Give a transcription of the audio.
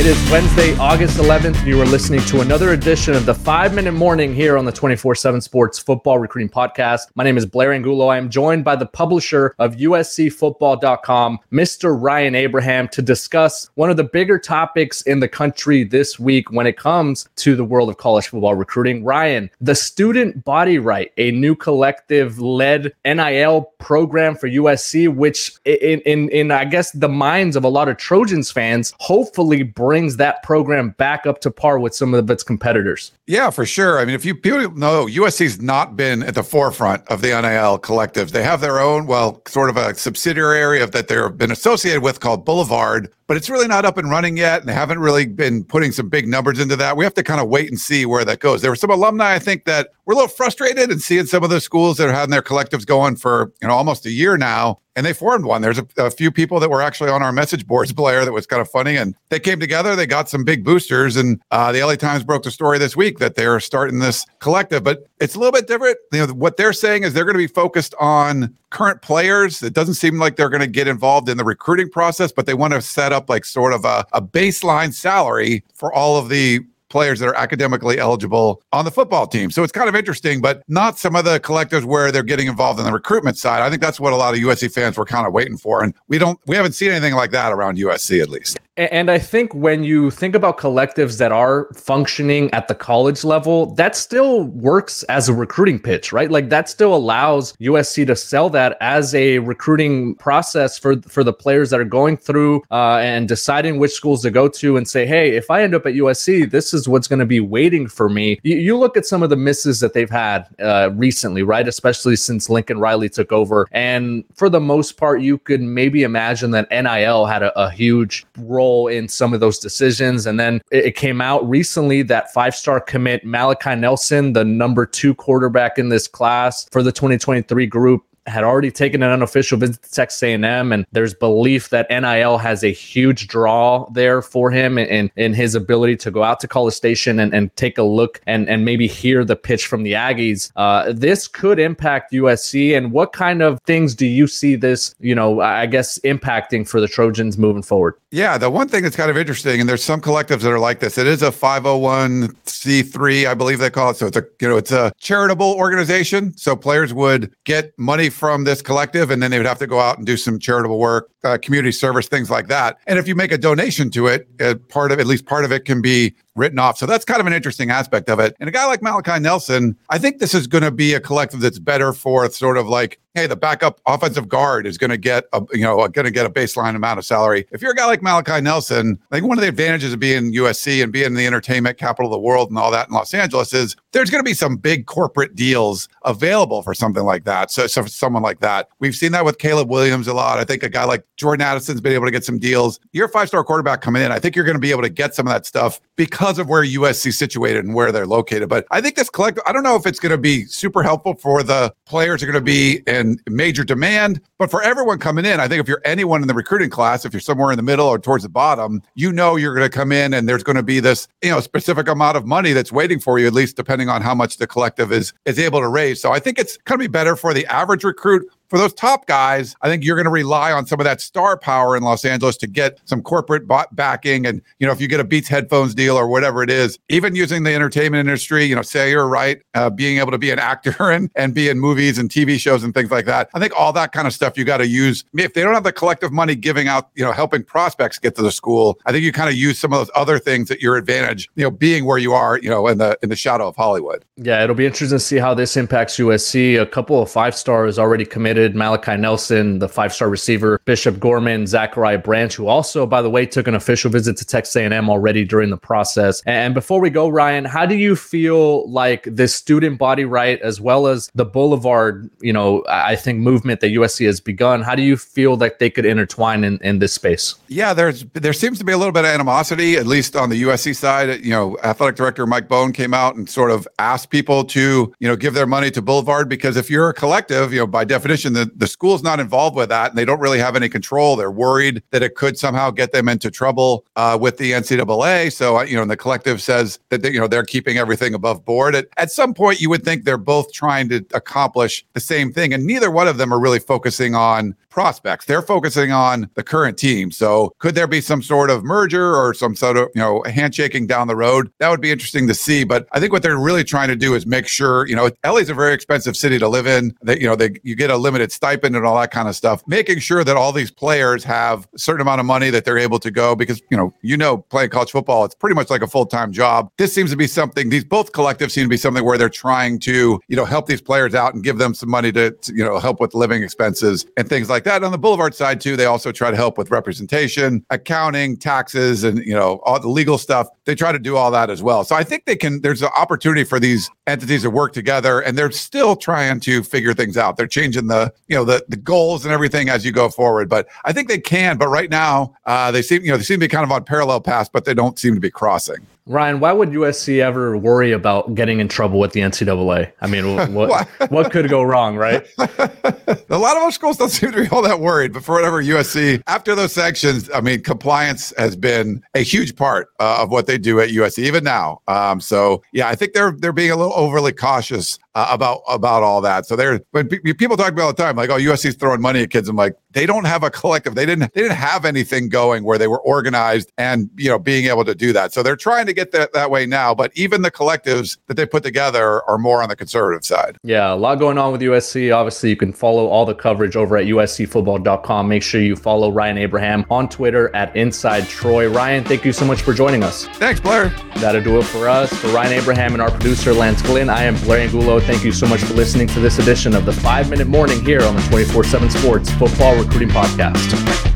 It is Wednesday, August 11th. You are listening to another edition of the five minute morning here on the 24 7 Sports Football Recruiting Podcast. My name is Blair Angulo. I am joined by the publisher of USCFootball.com, Mr. Ryan Abraham, to discuss one of the bigger topics in the country this week when it comes to the world of college football recruiting. Ryan, the Student Body Right, a new collective led NIL program for USC, which, in, in, in, I guess, the minds of a lot of Trojans fans, hopefully brings that program back up to par with some of its competitors. Yeah, for sure. I mean, if you people know, USC's not been at the forefront of the NIL collectives. They have their own, well, sort of a subsidiary of that they've been associated with called Boulevard, but it's really not up and running yet. And they haven't really been putting some big numbers into that. We have to kind of wait and see where that goes. There were some alumni, I think, that were a little frustrated and seeing some of the schools that are having their collectives going for, you know, almost a year now and they formed one. There's a, a, few people that were actually on our message boards, Blair, that was kind of funny. And they came together, they got some big boosters. And uh, the LA Times broke the story this week that they're starting this collective, but it's a little bit different. You know, what they're saying is they're going to be focused on current players. It doesn't seem like they're going to get involved in the recruiting process, but they want to set up like sort of a, a baseline salary for all of the players that are academically eligible on the football team. So it's kind of interesting, but not some of the collectives where they're getting involved in the recruitment side. I think that's what a lot of USC fans were kind of waiting for. And we don't, we haven't seen anything like that around USC at least. And I think when you think about collectives that are functioning at the college level, that still works as a recruiting pitch, right? Like that still allows USC to sell that as a recruiting process for for the players that are going through uh, and deciding which schools to go to, and say, hey, if I end up at USC, this is what's going to be waiting for me. You, you, look at some of the misses that they've had uh, recently, right? Especially since Lincoln Riley took over, and for the most part, you could maybe imagine that NIL had a, a huge role role in some of those decisions. And then it, came out recently that five star commit Malachi Nelson, the number two quarterback in this class for the 2023 group, had already taken an unofficial visit to Texas A&M, and there's belief that NIL has a huge draw there for him in, in his ability to go out to College Station and, and take a look and, and maybe hear the pitch from the Aggies. Uh, this could impact USC, and what kind of things do you see this, you know, I guess impacting for the Trojans moving forward? Yeah, the one thing that's kind of interesting, and there's some collectives that are like this. It is a 501c3, I believe they call it. So it's a you know it's a charitable organization. So players would get money from this collective, and then they would have to go out and do some charitable work, uh, community service, things like that. And if you make a donation to it, uh, part of at least part of it can be written off. So that's kind of an interesting aspect of it. And a guy like Malachi Nelson, I think this is going to be a collective that's better for sort of like, hey, the backup offensive guard is going to get a you know going to get a baseline amount of salary. If you're a guy like Malachi Nelson, I think one of the advantages of being USC and being the entertainment capital of the world and all that in Los Angeles is there's going to be some big corporate deals available for something like that. So, so someone like that, we've seen that with Caleb Williams a lot. I think a guy like Jordan Addison's been able to get some deals. You're a five star quarterback coming in. I think you're going to be able to get some of that stuff because of where USC situated and where they're located. But I think this collective, I don't know if it's going to be super helpful for the players are going to be in major demand, but for everyone coming in, I think if you're anyone in the recruiting class, if you're somewhere in the middle or towards the bottom, you know you're going to come in and there's going to be this, you know, specific amount of money that's waiting for you, at least depending on how much the collective is is able to raise. So I think it's going to be better for the average recruit for those top guys, I think you're going to rely on some of that star power in Los Angeles to get some corporate backing. And, you know, if you get a Beats headphones deal or whatever it is, even using the entertainment industry, you know, say you're right, uh, being able to be an actor and, and be in movies and TV shows and things like that. I think all that kind of stuff you got to use. If they don't have the collective money giving out, you know, helping prospects get to the school, I think you kind of use some of those other things at your advantage, you know, being where you are, you know, in the in the shadow of Hollywood. Yeah, it'll be interesting to see how this impacts USC. A couple of five stars already committed. Malachi Nelson, the five star receiver, Bishop Gorman, Zachariah Branch, who also, by the way, took an official visit to Texas A&M already during the process. And before we go, Ryan, how do you feel like this student body right, as well as the Boulevard, you know, I think movement that USC has begun? How do you feel like they could intertwine in, in this space? Yeah, there's there seems to be a little bit of animosity, at least on the USC side. You know, athletic director Mike Bohn came out and sort of asked people to, you know, give their money to Boulevard because if you're a collective, you know, by definition, the, the school's not involved with that and they don't really have any control. They're worried that it could somehow get them into trouble uh, with the NCAA. So, uh, you know, the collective says that, they, you know, they're keeping everything above board. At, at some point, you would think they're both trying to accomplish the same thing. And neither one of them are really focusing on prospects. They're focusing on the current team. So could there be some sort of merger or some sort of, you know, handshaking down the road? That would be interesting to see. But I think what they're really trying to do is make sure, you know, LA's a very expensive city to live in. That, you know, they you get a limited stipend and all that kind of stuff. Making sure that all these players have a certain amount of money that they're able to go because, you know, you know, playing college football, it's pretty much like a full-time job. This seems to be something, these both collectives seem to be something where they're trying to, you know, help these players out and give them some money to, to you know, help with living expenses and things like that. On the Boulevard side too, they also try to help with representation, accounting, taxes, and you know all the legal stuff. They try to do all that as well. So I think they can. There's an opportunity for these entities to work together, and they're still trying to figure things out. They're changing the you know the the goals and everything as you go forward. But I think they can. But right now, uh, they seem you know they seem to be kind of on parallel paths, but they don't seem to be crossing. Ryan, why would USC ever worry about getting in trouble with the NCAA? I mean, what what could go wrong, right? a lot of our schools don't seem to be all that worried, but for whatever USC, after those sanctions, I mean, compliance has been a huge part uh, of what they do at USC, even now. Um, so yeah, I think they're they're being a little overly cautious uh, about about all that. So they're when pe- people talk about all the time, like, oh, USC's throwing money at kids. I'm like, they don't have a collective. They didn't they didn't have anything going where they were organized and you know being able to do that. So they're trying to get that that way now. But even the collectives that they put together are more on the conservative side. Yeah, a lot going on with USC. Obviously, you can follow all the coverage over at USCFootball.com. Make sure you follow Ryan Abraham on Twitter at Inside Troy. Ryan, thank you so much for joining us. Thanks, Blair. That'll do it for us. For Ryan Abraham and our producer Lance Glynn, I am Blair Angulo. Thank you so much for listening to this edition of the Five Minute Morning here on the 24 7 Sports Football Recruiting Podcast.